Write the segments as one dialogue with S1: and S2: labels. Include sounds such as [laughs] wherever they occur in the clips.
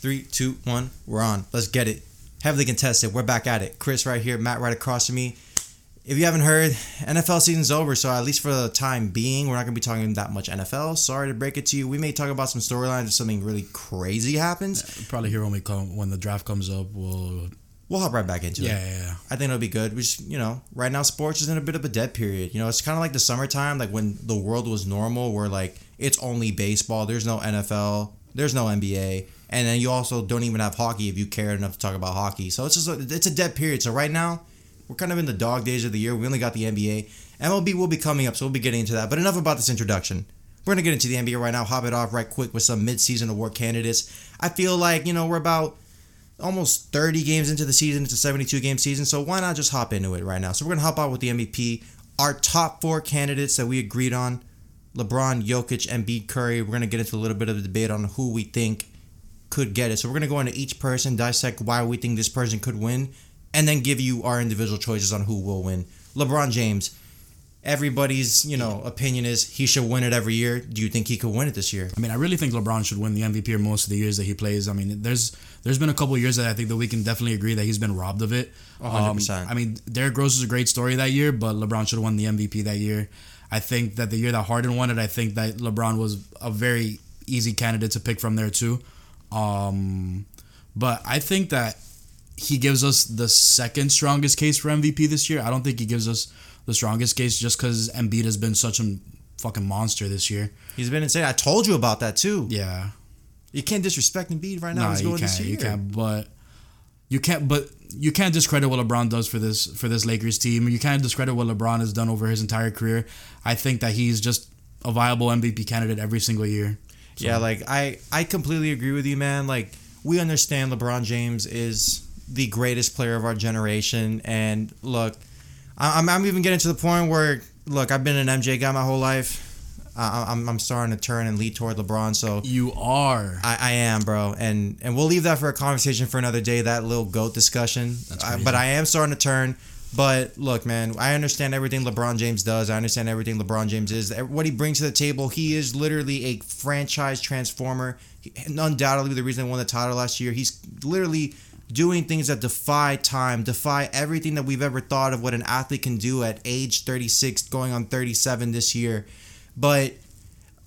S1: Three, two, one. We're on. Let's get it. Heavily contested. We're back at it. Chris right here. Matt right across from me. If you haven't heard, NFL season's over, so at least for the time being, we're not going to be talking that much NFL. Sorry to break it to you. We may talk about some storylines if something really crazy happens.
S2: Probably here when we come when the draft comes up, we'll
S1: We'll hop right back into
S2: yeah,
S1: it.
S2: yeah, yeah.
S1: I think it'll be good. We just, you know, right now sports is in a bit of a dead period. You know, it's kind of like the summertime, like when the world was normal, where like it's only baseball. There's no NFL. There's no NBA, and then you also don't even have hockey if you care enough to talk about hockey. So it's just a, it's a dead period. So right now, we're kind of in the dog days of the year. We only got the NBA. MLB will be coming up, so we'll be getting into that. But enough about this introduction. We're gonna get into the NBA right now. Hop it off right quick with some mid-season award candidates. I feel like you know we're about almost 30 games into the season. It's a 72 game season, so why not just hop into it right now? So we're gonna hop out with the MVP. Our top four candidates that we agreed on: LeBron, Jokic, and Embiid, Curry. We're gonna get into a little bit of the debate on who we think could get it. So we're gonna go into each person, dissect why we think this person could win, and then give you our individual choices on who will win. LeBron James. Everybody's, you know, opinion is he should win it every year. Do you think he could win it this year?
S2: I mean, I really think LeBron should win the MVP most of the years that he plays. I mean, there's there's been a couple years that I think that we can definitely agree that he's been robbed of it.
S1: 100%.
S2: Um, I mean, Derrick Rose is a great story that year, but LeBron should have won the MVP that year. I think that the year that Harden won it, I think that LeBron was a very easy candidate to pick from there too. Um, but I think that he gives us the second strongest case for MVP this year. I don't think he gives us the strongest case just because Embiid has been such a fucking monster this year.
S1: He's been insane. I told you about that too.
S2: Yeah.
S1: You can't disrespect Embiid right now.
S2: Nah,
S1: He's
S2: you
S1: going this
S2: can't.
S1: year.
S2: You can't. But you can't. But you can't discredit what LeBron does for this for this Lakers team. You can't discredit what LeBron has done over his entire career. I think that he's just a viable MVP candidate every single year. So,
S1: Yeah, like I I completely agree with you, man. Like we understand LeBron James is the greatest player of our generation, and look, I'm I'm even getting to the point where look, I've been an MJ guy my whole life. I, I'm I'm starting to turn and lead toward LeBron, so.
S2: you are.
S1: I, I am, bro, and and we'll leave that for a conversation for another day. That little goat discussion.
S2: That's
S1: I, but I am starting to turn. But look, man, I understand everything LeBron James does. I understand everything LeBron James is. What he brings to the table, he is literally a franchise transformer. He- undoubtedly, the reason he won the title last year. He's literally doing things that defy time, defy everything that we've ever thought of what an athlete can do at age 36, going on 37 this year. But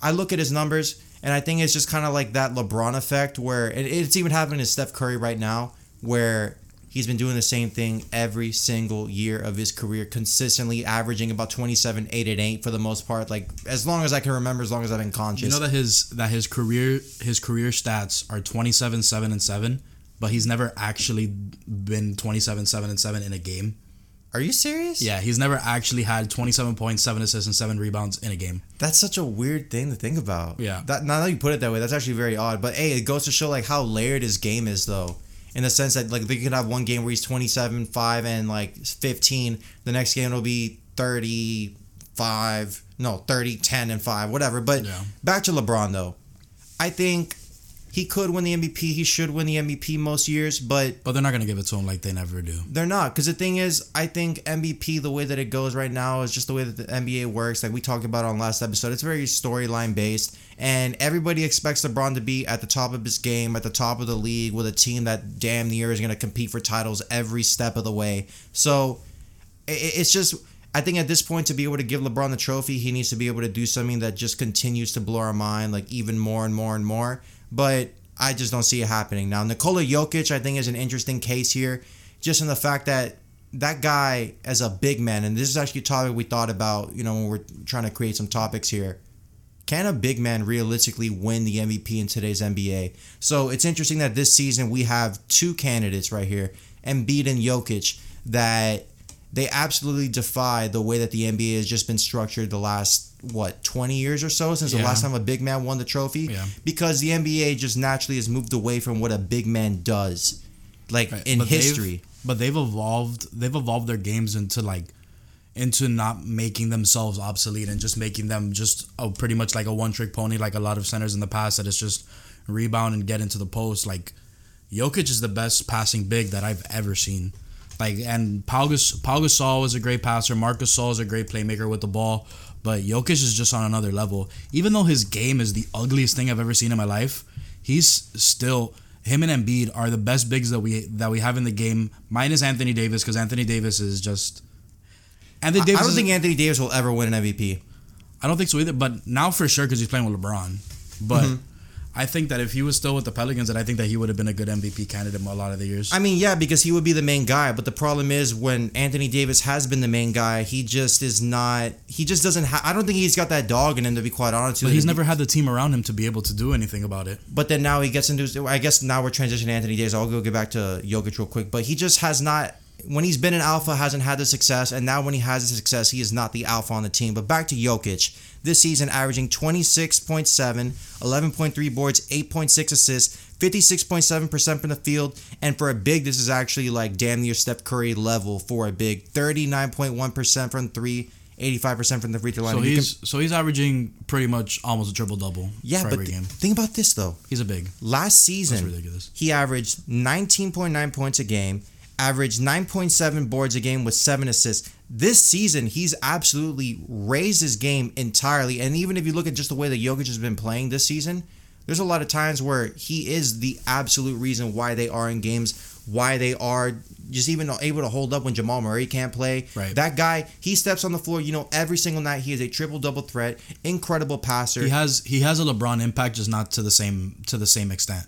S1: I look at his numbers and I think it's just kind of like that LeBron effect where and it's even happening to Steph Curry right now where he's been doing the same thing every single year of his career consistently averaging about 27 8 and 8 for the most part like as long as I can remember as long as I've been conscious
S2: You know that his that his career his career stats are 27 7 and 7, but he's never actually been 27 7 and 7 in a game.
S1: Are you serious?
S2: Yeah, he's never actually had 27 points, 7 assists and 7 rebounds in a game.
S1: That's such a weird thing to think about.
S2: Yeah.
S1: That now that you put it that way, that's actually very odd. But hey, it goes to show like how layered his game is though. In the sense that like you could have one game where he's 27, 5 and like 15. The next game it'll be 35, no, 30, 10 and 5, whatever. But
S2: Yeah.
S1: back to LeBron though. I think he could win the MVP. He should win the MVP most years, but
S2: But they're not going to give it to him like they never do.
S1: they're not because the thing is, I think MVP the way that it goes right now is just the way that the NBA works. Like we talked about on last episode, it's very storyline based, and everybody expects LeBron to be at the top of his game, at the top of the league, with a team that damn near is going to compete for titles every step of the way. So it's just. I think at this point, to be able to give LeBron the trophy, he needs to be able to do something that just continues to blow our mind, like even more and more and more. But I just don't see it happening now. Nikola Jokic, I think, is an interesting case here, just in the fact that that guy as a big man, and this is actually a topic we thought about, you know, when we're trying to create some topics here. Can a big man realistically win the MVP in today's NBA? So it's interesting that this season we have two candidates right here, Embiid and Jokic, that they absolutely defy the way that the NBA has just been structured the last what 20 years or so since the last time a big man won the trophy
S2: Yeah.
S1: because the NBA just naturally has moved away from what a big man does like
S2: Right,
S1: in
S2: but they've-
S1: history
S2: But they've evolved. They've evolved their games into like into not making themselves obsolete and just making them just a pretty much like a one trick pony, like a lot of centers in the past that is just rebound and get into the post. Like Jokic is the best passing big that I've ever seen. Like and Pau, Gas- Pau Gasol is a great passer. Marcus Gasol is a great playmaker with the ball. But Jokic is just on another level. Even though his game is the ugliest thing I've ever seen in my life, he's still him and Embiid are the best bigs that we that we have in the game, minus Anthony Davis because Anthony Davis is just. Anthony
S1: I don't think Anthony Davis will ever win an MVP.
S2: I don't think so either. But now for sure because he's playing with LeBron. But
S1: Mm-hmm.
S2: I think that if he was still with the Pelicans, then I think that he would have been a good MVP candidate a lot of the years.
S1: I mean, yeah, because he would be the main guy. But the problem is when Anthony Davis has been the main guy, he just is not. He just doesn't. Ha- I don't think he's got that dog in him to be quite honest.
S2: but he's never had the team around him to be able to do anything about it.
S1: But then now he gets into. I guess now we're transitioning Anthony Davis. I'll go get back to Jokic real quick. But he just has not. When he's been an alpha, hasn't had the success, and now when he has the success, he is not the alpha on the team. But back to Jokic, this season averaging 26.7, 11.3 boards, 8.6 assists, 56.7% from the field, and for a big, this is actually like damn near Steph Curry level for a big. 39.1% from three, 85% from the free throw line.
S2: So he's so he's averaging pretty much almost a triple double.
S1: yeah,
S2: for
S1: but
S2: every
S1: th- think about this though.
S2: He's a big.
S1: Last season, he averaged 19.9 points a game, averaged 9.7 boards a game with seven assists. This season, he's absolutely raised his game entirely. And even if you look at just the way that Jokic has been playing this season, there's a lot of times where he is the absolute reason why they are in games, why they are just even able to hold up when Jamal Murray can't play.
S2: Right.
S1: That guy, he steps on the floor, you know, every single night. He is a triple double threat, incredible passer.
S2: He has he has a LeBron impact, just not to the same to the same extent.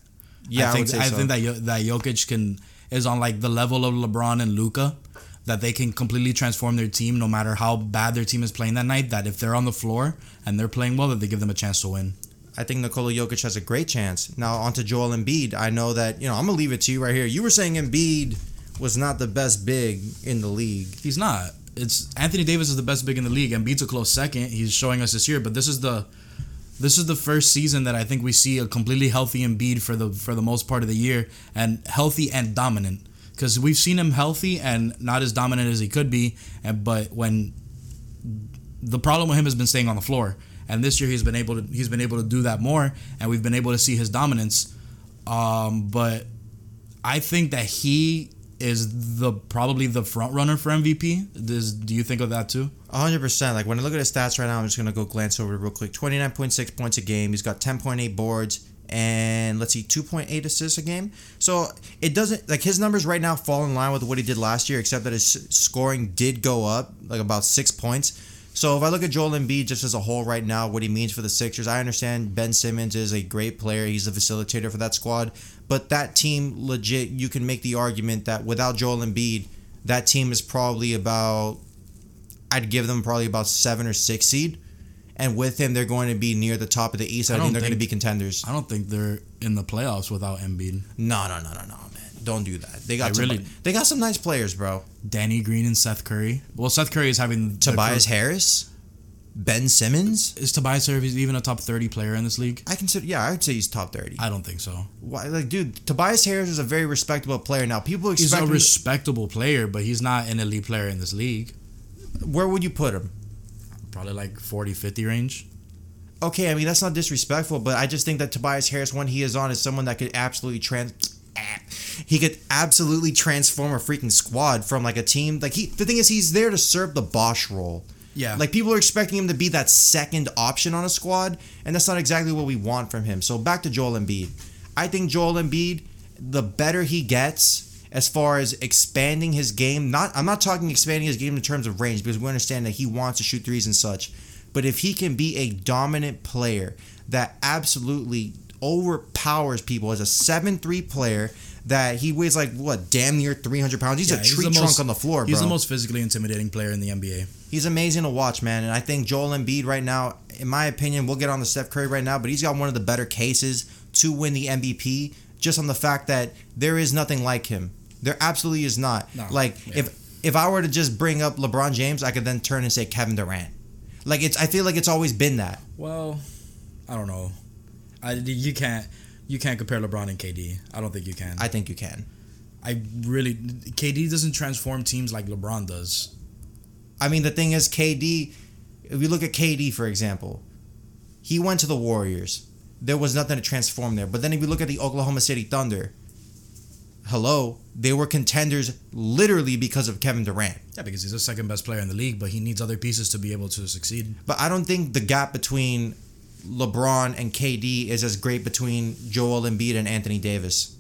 S1: Yeah, I
S2: I think
S1: say
S2: I
S1: so.
S2: think that that Jokic can is on like the level of LeBron and Luka, that they can completely transform their team no matter how bad their team is playing that night. That if they're on the floor and they're playing well, that they give them a chance to win.
S1: I think Nikola Jokic has a great chance. Now on to Joel Embiid. I know that you know I'm gonna leave it to you right here. You were saying Embiid was not the best big in the league.
S2: He's not. It's Anthony Davis is the best big in the league. Embiid's a close second. He's showing us this year, but this is the this is the first season that I think we see a completely healthy Embiid for the for the most part of the year and healthy and dominant. Because we've seen him healthy and not as dominant as he could be, and but when the problem with him has been staying on the floor, and this year he's been able to he's been able to do that more, and we've been able to see his dominance. Um, but I think that he is the probably the front runner for MVP. Does do you think of that too?
S1: 100%. Like when I look at his stats right now, I'm just gonna go glance over real quick. 29.6 points a game. He's got 10.8 boards and let's see, 2.8 assists a game. So it doesn't like his numbers right now fall in line with what he did last year, except that his scoring did go up like about six points. So if I look at Joel Embiid just as a whole right now, what he means for the Sixers, I understand Ben Simmons is a great player. He's the facilitator for that squad, but that team legit, you can make the argument that without Joel Embiid, that team is probably about I'd give them probably about seven or six seed. And with him, they're going to be near the top of the East. I,
S2: I
S1: think they're going to be contenders.
S2: I don't think they're in the playoffs without Embiid.
S1: No, no, no, no, no. Don't do that. They got
S2: I
S1: some,
S2: really-
S1: they got some nice players, bro.
S2: Danny Green and Seth Curry. Well, Seth Curry is having
S1: Tobias Harris, Ben Simmons.
S2: Is Tobias Harris even a top thirty player in this league?
S1: I consider, yeah, I'd say he's top thirty.
S2: I don't think so.
S1: Why, like, dude, Tobias Harris is a very respectable player. Now, people expect
S2: He's
S1: a
S2: respectable player, but he's not an elite player in this league.
S1: where would you put him?
S2: Probably like 40, 50 range.
S1: Okay, I mean that's not disrespectful, but I just think that Tobias Harris, when he is on, is someone that could absolutely trans. He could absolutely transform a freaking squad from like a team. Like he, the thing is, he's there to serve the Bosh role.
S2: Yeah.
S1: Like people are expecting him to be that second option on a squad, and that's not exactly what we want from him. So back to Joel Embiid. I think Joel Embiid, the better he gets as far as expanding his game, not I'm not talking expanding his game in terms of range because we understand that he wants to shoot threes and such. But if he can be a dominant player that absolutely overpowers people as a 7-3 player that he weighs like what damn near 300 pounds he's
S2: Yeah,
S1: a tree
S2: the
S1: trunk
S2: most-
S1: on the floor bro
S2: He's the most physically intimidating player in the NBA.
S1: He's amazing to watch, man. And I think Joel Embiid right now, in my opinion, we'll get on the Steph Curry right now, but he's got one of the better cases to win the MVP just on the fact that there is nothing like him. There absolutely is not.
S2: No,
S1: like
S2: yeah.
S1: if if I were to just bring up LeBron James, I could then turn and say Kevin Durant. Like it's I feel like it's always been that.
S2: Well, I don't know. I, you can't you can't compare LeBron and KD. I don't think you can.
S1: I think you can.
S2: I really KD doesn't transform teams like LeBron does.
S1: I mean, the thing is, KD. If you look at KD, for example, he went to the Warriors. There was nothing to transform there. But then if you look at the Oklahoma City Thunder, hello, they were contenders literally because of Kevin Durant.
S2: Yeah, because he's the second best player in the league, but he needs other pieces to be able to succeed.
S1: But I don't think the gap between LeBron and KD is as great between Joel Embiid and Anthony Davis.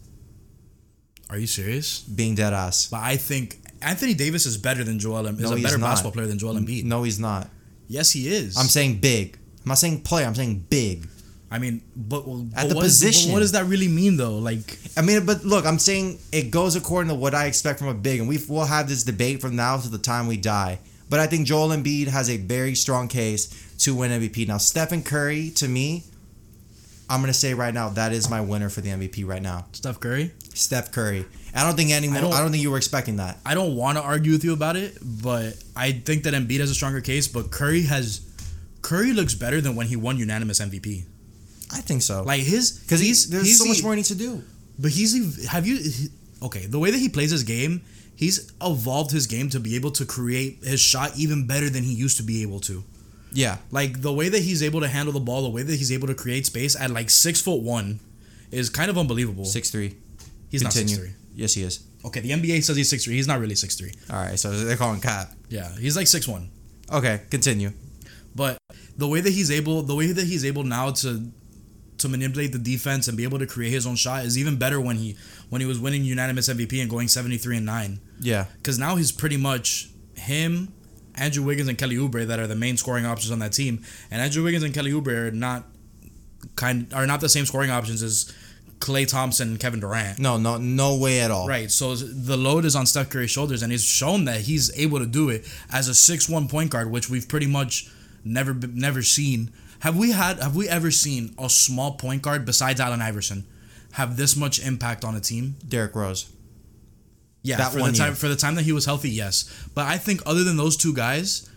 S2: Are you serious?
S1: Being dead ass.
S2: But I think Anthony Davis is better than Joel. Em- is
S1: No,
S2: a
S1: he's
S2: better
S1: not.
S2: basketball player than Joel Embiid.
S1: No, he's not.
S2: Yes, he is.
S1: I'm saying big. I'm not saying player. I'm saying big.
S2: I mean, but, but
S1: At the
S2: what is-
S1: position.
S2: what does that really mean, though? Like,
S1: I mean, but look, I'm saying it goes according to what I expect from a big, and we will have this debate from now to the time we die. But I think Joel Embiid has a very strong case to win MVP. Now, Stephen Curry, to me, I'm gonna say right now that is my winner for the MVP right now.
S2: Steph Curry.
S1: Steph Curry. I don't think anyone. I
S2: I
S1: don't,
S2: don't-
S1: think you were expecting that.
S2: I don't want to argue with you about it, but I think that Embiid has a stronger case. But Curry has, Curry looks better than when he won unanimous MVP.
S1: I think so.
S2: Like his,
S1: because he's there's
S2: he's
S1: so much
S2: the-
S1: more he needs to do.
S2: But he's have you he- okay? The way that he plays his game, he's evolved his game to be able to create his shot even better than he used to be able to.
S1: Yeah,
S2: Like the way that he's able to handle the ball, the way that he's able to create space at like six foot one, is kind of unbelievable.
S1: six three.
S2: he's
S1: Continue.
S2: not six three.
S1: Yes, he is.
S2: Okay, the NBA says he's six three. He's not really six three.
S1: All right, so they're calling cap.
S2: Yeah, he's like six one.
S1: Okay, continue.
S2: But the way that he's able, the way that he's able now to to manipulate the defense and be able to create his own shot is even better when he when he was winning unanimous MVP and going seventy three and nine.
S1: Yeah,
S2: because now he's pretty much him, Andrew Wiggins, and Kelly Oubre that are the main scoring options on that team. And Andrew Wiggins and Kelly Oubre are not kind are not the same scoring options as Klay Thompson and Kevin Durant.
S1: no, no, no way at all.
S2: Right, so the load is on Steph Curry's shoulders, and he's shown that he's able to do it as a six-one point guard, which we've pretty much never never seen. Have we had? Have we ever seen a small point guard besides Allen Iverson have this much impact on a team?
S1: Derrick Rose.
S2: Yeah,
S1: That
S2: for
S1: one
S2: the time
S1: year.
S2: for the time that he was healthy, yes. But I think other than those two guys,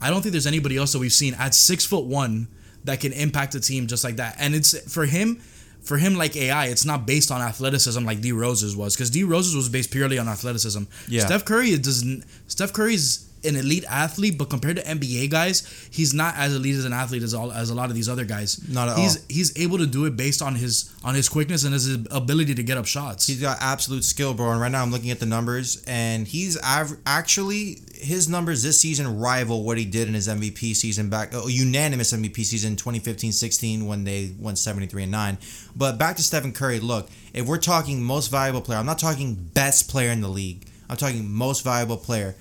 S2: I don't think there's anybody else that we've seen at six foot one that can impact a team just like that. And it's for him, for him like AI, it's not based on athleticism like D Roses was, because D Roses was based purely on athleticism.
S1: Yeah.
S2: Steph Curry doesn't. Steph Curry's an elite athlete, but compared to NBA guys, he's not as elite as an athlete as all as a lot of these other guys.
S1: Not at
S2: he's
S1: all.
S2: he's able to do it based on his on his quickness and his ability to get up shots.
S1: He's got absolute skill, bro. And right now I'm looking at the numbers, and he's av- actually his numbers this season rival what he did in his MVP season back, uh, unanimous MVP season 2015-16 when they went 73 and nine. But back to Stephen Curry. Look, if we're talking most valuable player, I'm not talking best player in the league. I'm talking most valuable player.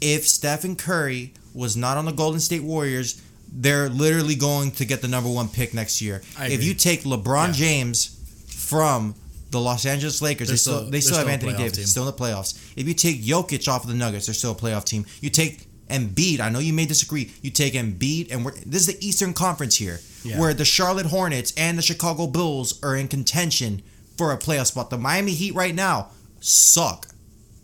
S1: If Stephen Curry was not on the Golden State Warriors, they're literally going to get the number one pick next year. If you take LeBron
S2: Yeah.
S1: James from the Los Angeles Lakers,
S2: They're
S1: they still,
S2: still-
S1: they
S2: they're
S1: still have
S2: still
S1: Anthony Davis,
S2: team.
S1: still in the playoffs. If you take Jokic off of the Nuggets, they're still a playoff team. You take Embiid, I know you may disagree. You take Embiid, and we're, this is the Eastern Conference here,
S2: Yeah.
S1: where the Charlotte Hornets and the Chicago Bulls are in contention for a playoff spot. The Miami Heat right now suck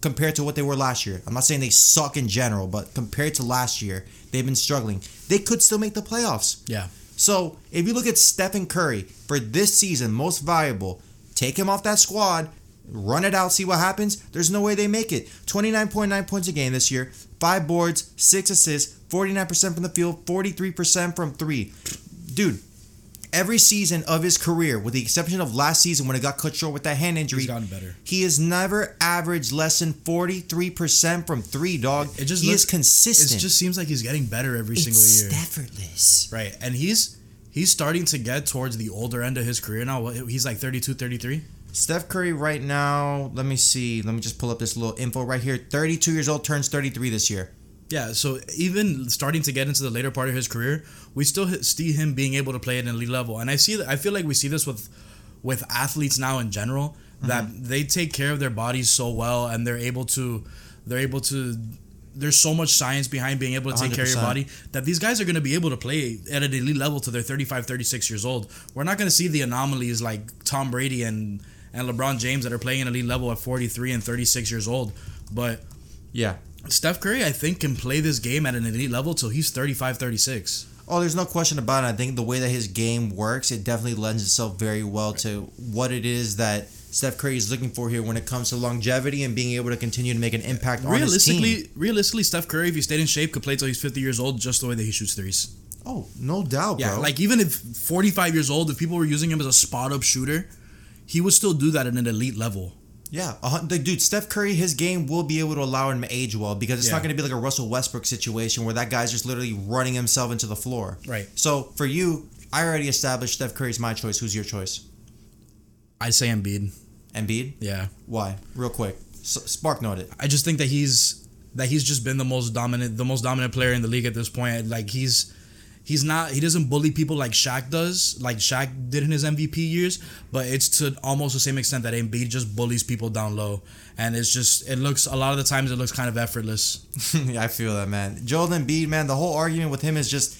S1: compared to what they were last year. I'm not saying they suck in general, but compared to last year, they've been struggling. They could still make the playoffs.
S2: yeah.
S1: So if you look at Stephen Curry for this season, most valuable, take him off that squad, run it out, see what happens. There's no way they make it. 29.9 points a game this year, five boards, six assists, 49% from the field, 43% from three. Dude, every season of his career, with the exception of last season when it got cut short with that hand injury,
S2: He's gotten better.
S1: he has never averaged less than 43% from three, dog.
S2: It just
S1: he
S2: looks-
S1: is consistent.
S2: It just seems like he's getting better every
S1: it's
S2: single year.
S1: effortless.
S2: Right. And he's he's starting to get towards the older end of his career now. He's like 32, 33.
S1: Steph Curry right now, let me see. Let me just pull up this little info right here. 32 years old, turns 33 this year.
S2: Yeah, so even starting to get into the later part of his career, we still see him being able to play at an elite level. And I see that I feel like we see this with with athletes now in general that they take care of their bodies so well and they're able to they're able to there's so much science behind being able to take care of your body that these guys are going to be able to play at an elite level to their 35 36 years old we're not going to see the anomalies like tom brady and and lebron james that are playing at elite level at 43 and 36 years old but
S1: Yeah.
S2: Steph Curry, I think, can play this game at an elite level till he's 35, 36.
S1: Oh, there's no question about it. I think the way that his game works, it definitely lends itself very well to what it is that Steph Curry is looking for here when it comes to longevity and being able to continue to make an impact on his team.
S2: Realistically, realistically, Steph Curry, if he stayed in shape, could play till he's 50 years old just the way that he shoots threes.
S1: Oh, no doubt,
S2: Yeah,
S1: bro.
S2: like even if 45 years old, if people were using him as a spot up shooter, he would still do that at an elite level.
S1: Yeah, dude, Steph Curry, his game will be able to allow him to age well because it's
S2: Yeah.
S1: not going to be like a Russell Westbrook situation where that guy's just literally running himself into the floor.
S2: Right.
S1: So for you, I already established Steph Curry's my choice. Who's your choice?
S2: I say Embiid.
S1: Embiid.
S2: Yeah,
S1: Why? Real quick. S- spark note it.
S2: I just think that he's that he's just been the most dominant, the most dominant player in the league at this point. Like he's he's not he doesn't bully people like Shaq does, like Shaq did in his MVP years, but it's to almost the same extent that Embiid just bullies people down low, and it's just it looks a lot of the times it looks kind of effortless. [laughs]
S1: yeah, I feel that, man. Joel Embiid, man, the whole argument with him is just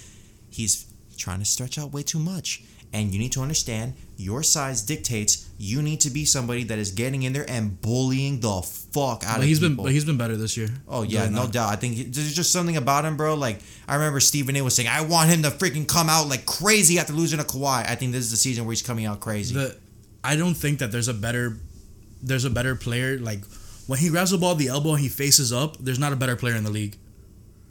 S1: he's trying to stretch out way too much. And you need to understand your size dictates you need to be somebody that is getting in there and bullying the fuck out
S2: But
S1: of
S2: he's been but he's been better this year.
S1: Oh yeah, no doubt. I think he- there's just something about him, bro. Like I remember Stephen A. was saying, I want him to freaking come out like crazy after losing to Kawhi. I think this is the season where he's coming out crazy.
S2: The I don't think that there's a better there's a better player like when he grabs the ball at the elbow and he faces up. There's not a better player in the league.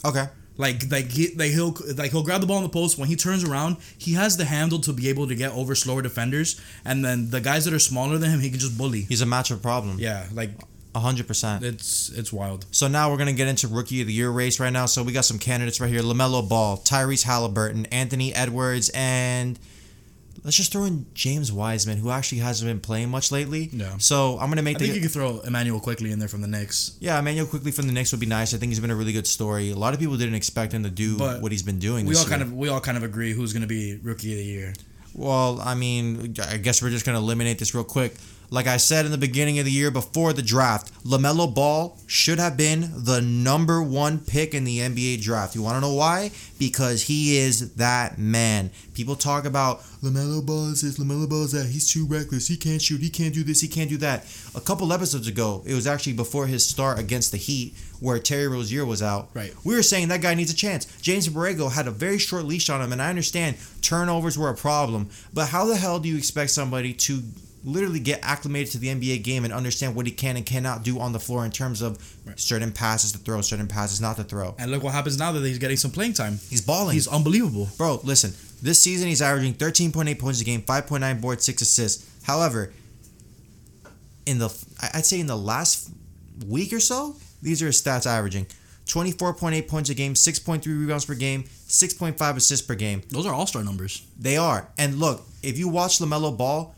S1: okay,
S2: Like like he like he'll like he'll grab the ball in the post when he turns around. He has the handle to be able to get over slower defenders, and then the guys that are smaller than him, he can just bully.
S1: he's a matchup problem.
S2: Yeah, like
S1: hundred percent.
S2: it's it's wild.
S1: So now we're gonna get into rookie of the year race right now. So we got some candidates right here: Lamelo Ball, Tyrese Halliburton, Anthony Edwards, and let's just throw in James Wiseman, who actually hasn't been playing much lately.
S2: Yeah.
S1: So I'm gonna make
S2: I
S1: the
S2: think you could throw Immanuel Quickley in there from the Knicks.
S1: yeah Immanuel Quickley from the Knicks would be nice. I think he's been a really good story. A lot of people didn't expect him to do
S2: But
S1: what he's been doing.
S2: We
S1: this
S2: all
S1: year.
S2: kind of we all kind of agree who's gonna be rookie of the year.
S1: Well, I mean, I guess we're just going to eliminate this real quick. Like I said in the beginning of the year before the draft, LaMelo Ball should have been the number one pick in the NBA draft. You want to know why? Because he is that man. People talk about LaMelo Ball is this, LaMelo Ball is that. He's too reckless. He can't shoot. He can't do this. He can't do that. A couple episodes ago, it was actually before his start against the Heat where Terry Rozier was out.
S2: Right.
S1: We were saying that guy needs a chance. James Borrego had a very short leash on him, and I understand turnovers were a problem, but how the hell do you expect somebody to literally get acclimated to the NBA game and understand what he can and cannot do on the floor in terms of certain passes to throw, certain passes not to throw?
S2: And look what happens now that he's getting some playing time.
S1: He's balling.
S2: He's unbelievable.
S1: Bro, listen. This season he's averaging 13.8 points a game, 5.9 boards, 6 assists. However, in the I'd say in the last week or so, these are his stats averaging 24.8 points a game, 6.3 rebounds per game, 6.5 assists per game.
S2: Those are all star numbers.
S1: They are. And look, if you watch LaMelo Ball,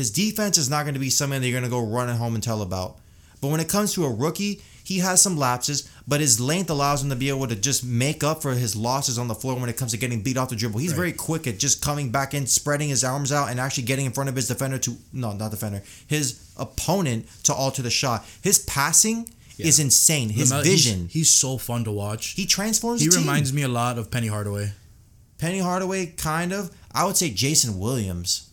S1: his defense is not going to be something that you're going to go running home and tell about. But when it comes to a rookie, he has some lapses, but his length allows him to be able to just make up for his losses on the floor when it comes to getting beat off the dribble. He's
S2: Right.
S1: very quick at just coming back in, spreading his arms out, and actually getting in front of his defender to no, not defender, his opponent to alter the shot. His passing is insane. His vision,
S2: He's, so fun to watch.
S1: he transforms.
S2: He
S1: the team.
S2: reminds me a lot of Penny Hardaway.
S1: Penny Hardaway, kind of. I would say Jason Williams.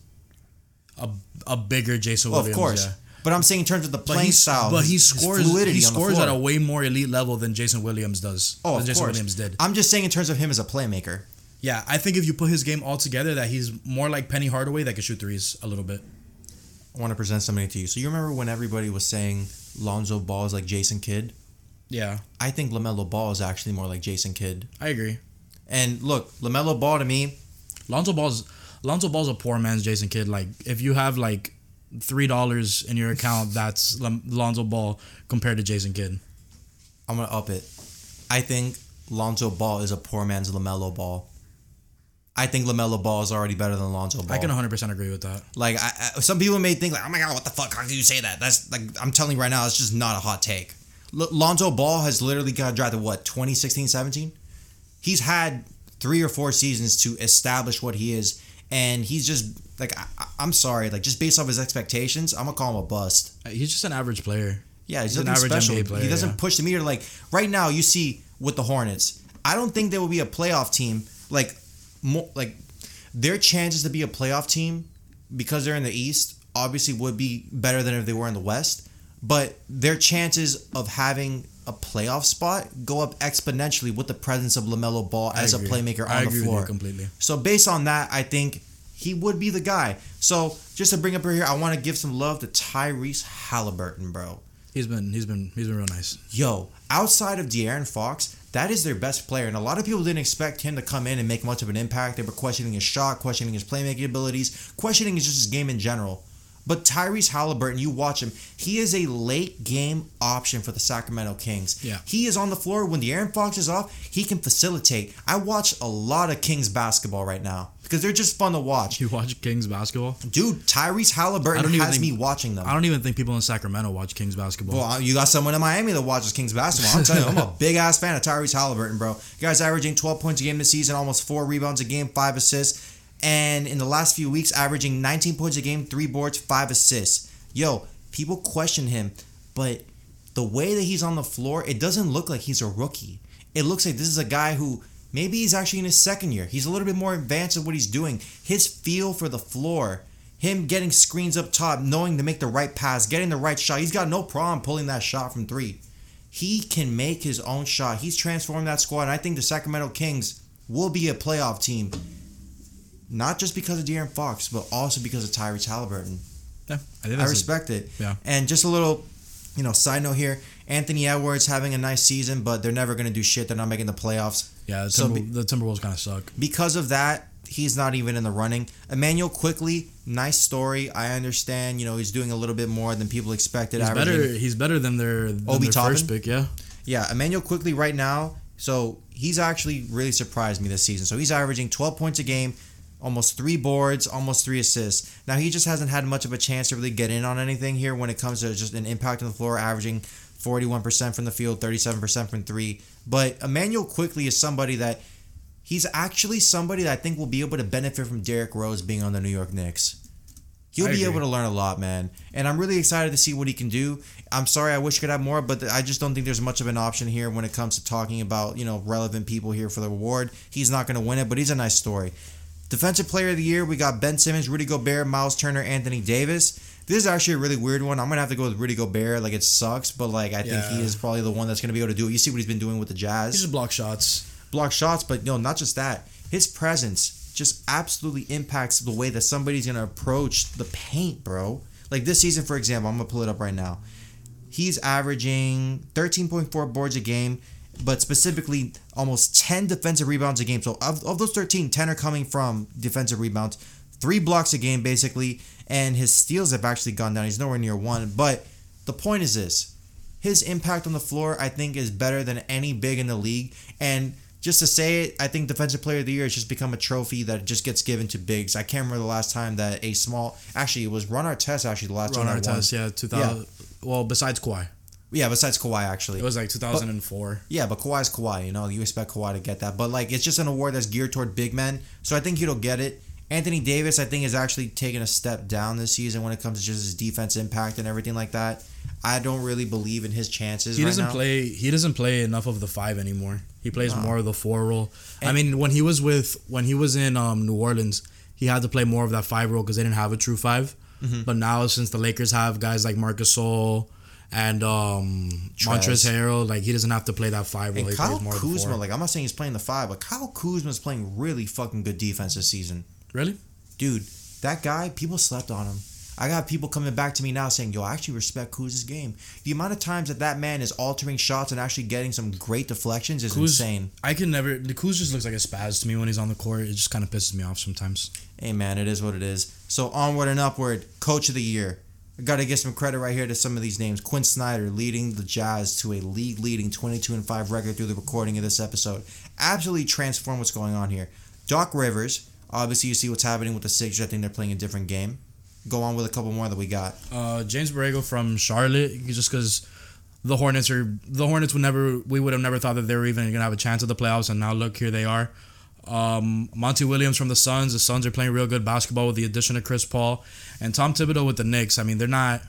S2: A, a bigger Jason
S1: Well,
S2: Williams.
S1: of course.
S2: yeah.
S1: But I'm saying in terms of the
S2: But
S1: playing
S2: he
S1: style,
S2: but he scores.
S1: fluidity
S2: He scores at a way more elite level than Jason Williams does.
S1: Oh,
S2: than
S1: of
S2: Jason
S1: course.
S2: Williams did.
S1: I'm just saying in terms of him as a playmaker.
S2: Yeah, I think if you put his game all together, that he's more like Penny Hardaway that can shoot threes a little bit.
S1: I want to present something to you. So you remember when everybody was saying Lonzo Ball is like Jason Kidd?
S2: Yeah,
S1: I think Lamelo Ball is actually more like Jason Kidd.
S2: I agree.
S1: And look, Lamelo Ball to me,
S2: Lonzo Ball's Lonzo Ball's a poor man's Jason Kidd. Like if you have like three dollars in your account, that's Lonzo Ball compared to Jason Kidd.
S1: I'm gonna up it. I think Lonzo Ball is a poor man's Lamelo Ball. I think Lamelo Ball is already better than Lonzo Ball.
S2: I can 100 percent agree with that.
S1: Like, I, I, some people may think like, "Oh my god, what the fuck? How can you say that?" That's like, I'm telling you right now, it's just not a hot take. L- Lonzo Ball has literally got drafted what 2016, 17. He's had three or four seasons to establish what he is, and he's just like, I, I'm sorry, like just based off his expectations, I'm gonna call him a bust.
S2: Uh, he's just an average player.
S1: Yeah, he's,
S2: He's an average
S1: special.
S2: NBA player,
S1: he doesn't
S2: yeah.
S1: push the meter. Like right now, you see with the Hornets, I don't think there will be a playoff team. Like, more like their chances to be a playoff team because they're in the East obviously would be better than if they were in the West. But their chances of having a playoff spot go up exponentially with the presence of Lamelo Ball as a playmaker on
S2: I
S1: the floor.
S2: with you completely.
S1: So based on that, I think he would be the guy. So just to bring up here, I want to give some love to Tyrese Halliburton, bro.
S2: He's been he's been he's been real nice.
S1: Yo, outside of De'Aaron Fox, that is their best player, and a lot of people didn't expect him to come in and make much of an impact. They were questioning his shot, questioning his playmaking abilities, questioning his just his game in general. But Tyrese Halliburton, you watch him, he is a late game option for the Sacramento Kings.
S2: Yeah.
S1: He is on the floor when De'Aaron Fox is off, he can facilitate. I watch a lot of Kings basketball right now because they're just fun to watch.
S2: You watch Kings basketball?
S1: Dude, Tyrese Halliburton has
S2: think-
S1: me watching them.
S2: I don't even think people in Sacramento watch Kings basketball.
S1: Well, you got someone in Miami that watches Kings basketball. I'm telling you, I'm a [laughs] big ass fan of Tyrese Halliburton, bro. You Guy's averaging 12 points a game this season, almost four rebounds a game, five assists, and in the last few weeks, averaging 19 points a game, three boards, five assists. Yo, people question him, but the way that he's on the floor, it doesn't look like he's a rookie. It looks like this is a guy who maybe he's actually in his second year. He's a little bit more advanced in what he's doing. His feel for the floor, him getting screens up top, knowing to make the right pass, getting the right shot. He's got no problem pulling that shot from three. He can make his own shot. He's transformed that squad. And I think the Sacramento Kings will be a playoff team, not just because of De'Aaron Fox, but also because of Tyrese Halliburton.
S2: yeah, I
S1: I
S2: that's a-
S1: respect it.
S2: yeah.
S1: And just a little, you know, side note here: Anthony Edwards having a nice season, but they're never going to do shit. They're not making the playoffs.
S2: yeah. The,
S1: So
S2: Timber,
S1: be-
S2: the Timberwolves kind of suck.
S1: Because of that, he's not even in the running. Immanuel Quickley, nice story. I understand. You know, he's doing a little bit more than people expected.
S2: He's better. He's better than their, than
S1: Obi
S2: their
S1: Toppin?
S2: first pick. Yeah,
S1: Yeah, Immanuel Quickley right now. So he's actually really surprised me this season. So he's averaging 12 points a game, almost three boards, almost three assists. Now he just hasn't had much of a chance to really get in on anything here when it comes to just an impact on the floor, averaging 41% from the field, 37% from three. But Immanuel Quickley is somebody that he's actually somebody that I think will be able to benefit from Derrick Rose being on the New York Knicks. He'll
S2: I
S1: be
S2: agree.
S1: able to learn a lot, man. And I'm really excited to see what he can do. I'm sorry, I wish I could have more, but I just don't think there's much of an option here when it comes to talking about, you know, relevant people here for the award. He's not going to win it, but he's a nice story. Defensive Player of the Year, we got Ben Simmons, Rudy Gobert, Miles Turner, Anthony Davis. This is actually a really weird one. I'm gonna have to go with Rudy Gobert. Like it sucks, but like I think he is probably the one that's gonna be able to do it. You see what he's been doing with the Jazz
S2: he just block shots.
S1: block shots, but no, not just that. His presence just absolutely impacts the way that somebody's gonna approach the paint, bro. Like this season, for example, I'm gonna pull it up right now. He's averaging 13.4 boards a game, but specifically almost 10 defensive rebounds a game. So of, of those 13, 10 are coming from defensive rebounds, three blocks a game basically, and his steals have actually gone down. He's nowhere near one. But the point is this his impact on the floor, I think, is better than any big in the league. And just to say it, I think Defensive Player of the Year has just become a trophy that just gets given to bigs. I can't remember the last time that a small, actually, it was Ron Artest actually the last
S2: Ron
S1: time won.
S2: Artest, yeah, 2000. Well, besides Kawhi,
S1: Yeah, besides Kawhi actually.
S2: it was like 2004.
S1: Yeah, but Kawhi's Kawhi. You know, you expect Kawhi to get that, but like it's just an award that's geared toward big men. So I think he'll get it. Anthony Davis, I think, is actually taking a step down this season when it comes to just his defense impact and everything like that. I don't really believe in his chances.
S2: He doesn't
S1: now.
S2: play. He doesn't play enough of the five anymore. He plays
S1: No.
S2: more of the four role. I mean, when he was with when he was in um, New Orleans, he had to play more of that five role because they didn't have a true 5
S1: Mm-hmm.
S2: But now, since the Lakers have guys like Marc Gasol and um,
S1: Trez.
S2: Montrezl Harrell, like he doesn't have to play that five role.
S1: And Kyle Kuzma, like I'm not saying he's playing the five, but Kyle Kuzma's playing really fucking good defense this season.
S2: really?
S1: Dude, that guy, people slept on him. I got people coming back to me now saying, "Yo, I actually respect Kuz's game." The amount of times that that man is altering shots and actually getting some great deflections is
S2: Kuz,
S1: insane.
S2: I can never. The Kuz just looks like a spaz to me when he's on the court. It just kind of pisses me off sometimes.
S1: Hey man, it is what it is. So onward and upward, coach of the year. I gotta give some credit right here to some of these names. Quin Snyder leading the Jazz to a league leading 22 and 5 record through the recording of this episode. Absolutely transform what's going on here. Doc Rivers, obviously you see what's happening with the Sixers. I think they're playing a different game. Go on with a couple more that we got.
S2: Uh, James Borrego from Charlotte, just because the Hornets are the Hornets would never we would have never thought that they were even gonna have a chance at the playoffs, and now look here they are. Um, Monty Williams from the Suns. The Suns are playing real good basketball with the addition of Chris Paul and Tom Thibodeau with the Knicks. I mean, they're not.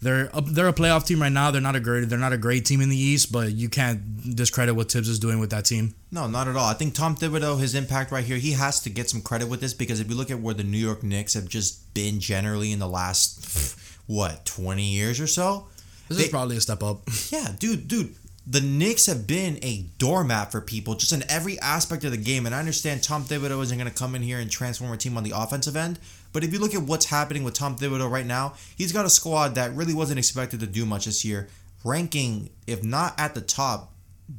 S2: They're a, they're a playoff team right now. They're not a great they're not a great team in the East, but you can't discredit what Thibs is doing with that team.
S1: No, not at all. I think Tom Thibodeau, his impact right here, he has to get some credit with this because if you look at where the New York Knicks have just been generally in the last, what, 20 years or so,
S2: This
S1: They-
S2: is probably a step up.
S1: Yeah, dude, dude. The Knicks have been a doormat for people just in every aspect of the game. And I understand Tom Thibodeau isn't going to come in here and transform a team on the offensive end. But if you look at what's happening with Tom Thibodeau right now, he's got a squad that really wasn't expected to do much this year. Ranking, if not at the top,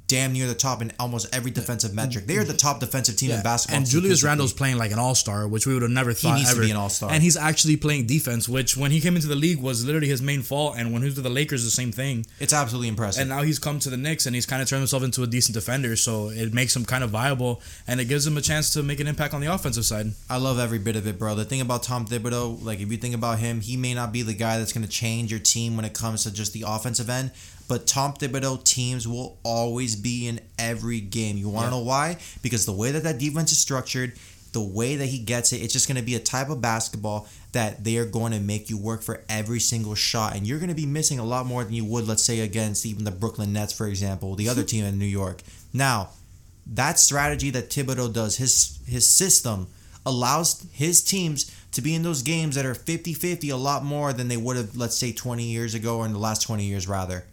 S1: damn near the top in almost every defensive metric. They are the top defensive team in basketball.
S2: And Julius. Randle's playing like an all star, which we would have never thought He
S1: needs to be an all-star.
S2: And he's actually playing defense, which when he came into the league was literally his main fault. And when he was with the Lakers, the same thing.
S1: It's absolutely impressive.
S2: And now he's come to the Knicks and he's kind of turned himself into a decent defender. So it makes him kind of viable and it gives him a chance to make an impact on the offensive side.
S1: I love every bit of it, bro. The thing about Tom Thibodeau, like if you think about him, he may not be the guy that's going to change your team when it comes to just the offensive end, but Tom Thibodeau teams will always be in every game. You want to
S2: Yeah.
S1: know why? Because the way that that defense is structured, the way that he gets it, it's just going to be a type of basketball that they are going to make you work for every single shot, and you're going to be missing a lot more than you would, let's say, against even the Brooklyn Nets, for example, the other [laughs] team in New York. Now, that strategy that Thibodeau does, his his system allows his teams to be in those games that are 50-50 a lot more than they would have let's say 20 years ago or in the last 20 years rather.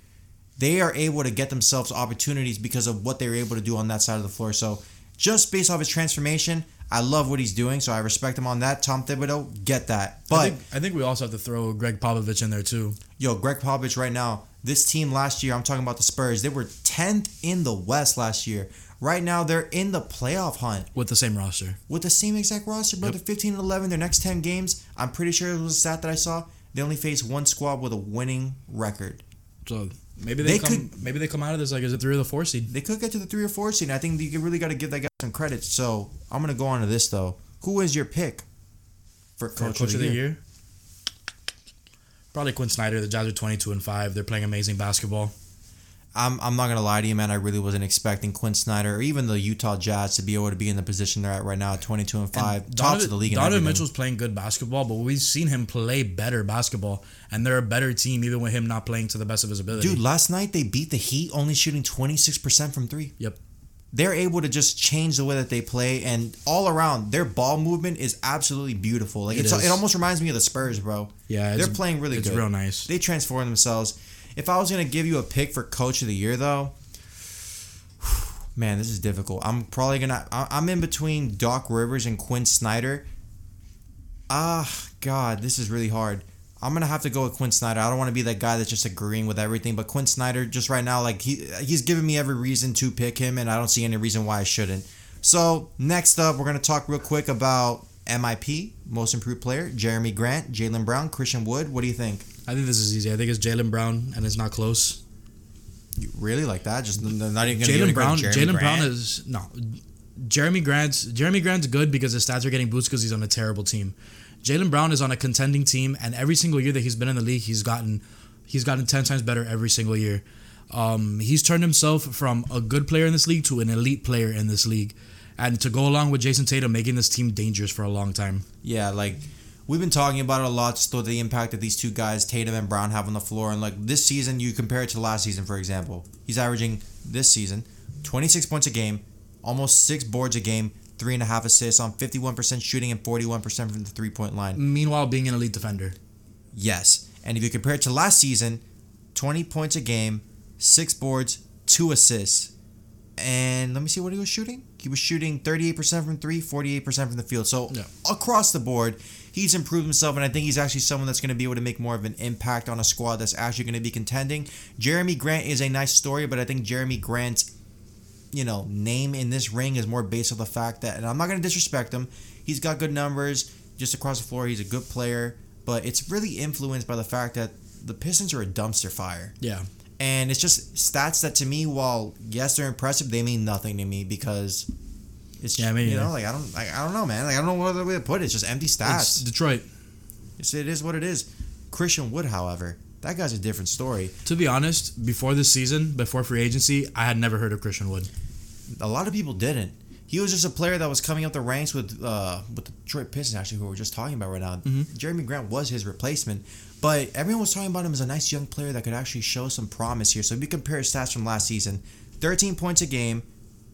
S1: They are able to get themselves opportunities because of what they were able to do on that side of the floor. So, just based off his transformation, I love what he's doing, so I respect him on that. Tom Thibodeau, get that. But
S2: I think, I think we also have to throw Gregg Popovich in there too.
S1: Yo, Gregg Popovich right now, this team last year, I'm talking about the Spurs, they were 10th in the West last year. Right now, they're in the playoff hunt
S2: with the same roster.
S1: with the same exact roster, bro.
S2: Yep.
S1: They're 15 and 11. Their next 10 games, I'm pretty sure it was a stat that I saw. They only face one squad with a winning record.
S2: So maybe they,
S1: They
S2: come maybe they come out of this like as a three or the four seed.
S1: They could get to the three or four seed. I think you really got to give that guy some credit. So I'm gonna go on to this though. Who is your pick for
S2: For
S1: coach, of the, year?
S2: Probably Quin Snyder. The Jazz are twenty two and five. They're playing amazing basketball.
S1: I'm, I'm not gonna lie to you, man. I really wasn't expecting Quin Snyder or even the Utah Jazz to be able to be in the position they're at right now, 22 and five, tops
S2: Donovan,
S1: of the league. and
S2: Donovan. Mitchell's playing good basketball, but we've seen him play better basketball, and they're a better team even with him not playing to the best of his ability.
S1: Dude, last night they beat the Heat, only shooting 26% from three.
S2: Yep.
S1: They're able to just change the way that they play, and all around their ball movement is absolutely beautiful. Like
S2: It
S1: it's,
S2: is.
S1: it almost reminds me of the Spurs, bro.
S2: Yeah,
S1: they're
S2: it's-
S1: playing really
S2: it's
S1: good.
S2: real nice.
S1: They transform themselves. If I was gonna give you a pick for coach of the year, though, [sighs] man, this is difficult. I'm probably gonna. I'm in between Doc Rivers and Quin Snyder. Ah, God, this is really hard. I'm gonna have to go with Quin Snyder. I don't want to be that guy that's just agreeing with everything, but Quin Snyder, just right now, like he he's giving me every reason to pick him, and I don't see any reason why I shouldn't. So next up, we're gonna talk real quick about MIP, Most Improved Player, Jerami Grant, Jaylen Brown, Christian Wood. What do you think?
S2: I think this is easy. I think it's Jaylen Brown, and it's not close.
S1: You really like that? Just not even Jaylen
S2: Brown.
S1: credit to Jeremy
S2: Jaylen Brown is no. Jerami Grant's Jerami Grant's good because his stats are getting boosted because he's on a terrible team. Jaylen Brown is on a contending team, and every single year that he's been in the league, he's gotten he's gotten ten times better every single year. Um, he's turned himself from a good player in this league to an elite player in this league, and to go along with Jayson Tatum, making this team dangerous for a long time.
S1: Yeah, like we've been talking about it a lot. Just the impact that these two guys, Tatum and Brown, have on the floor. And like this season, you compare it to last season, for example. He's averaging this season 26 points a game, almost six boards a game, three and a half assists on 51% shooting and 41% from the three point line.
S2: Meanwhile, being an elite defender.
S1: Yes. And if you compare it to last season, 20 points a game, six boards, two assists. And let me see what he was shooting. He was shooting 38% from three, 48% from the field. So
S2: Yeah.
S1: across the board, he's improved himself, and I think he's actually someone that's going to be able to make more of an impact on a squad that's actually going to be contending. Jerami Grant is a nice story, but I think Jerami Grant's you know, name in this ring is more based on the fact that, and I'm not going to disrespect him. He's got good numbers just across the floor. He's a good player, but it's really influenced by the fact that the Pistons are a dumpster fire.
S2: Yeah.
S1: And it's just stats that to me, while yes, they're impressive, they mean nothing to me because it's
S2: Yeah, me
S1: you know, like I don't, like, I don't know, man. Like I don't know what other way to put it. It's just empty
S2: It's
S1: stats.
S2: Detroit.
S1: It's, it is what it is. Christian Wood, however, that guy's a different story.
S2: To be honest, before this season, before free agency, I had never heard of Christian Wood.
S1: A lot of people didn't. He was just a player that was coming up the ranks with uh, with the Detroit Pistons, actually, who we're just talking about right now.
S2: Mm-hmm.
S1: Jerami Grant was his replacement, but everyone was talking about him as a nice young player that could actually show some promise here. So if you compare his stats from last season, 13 points a game,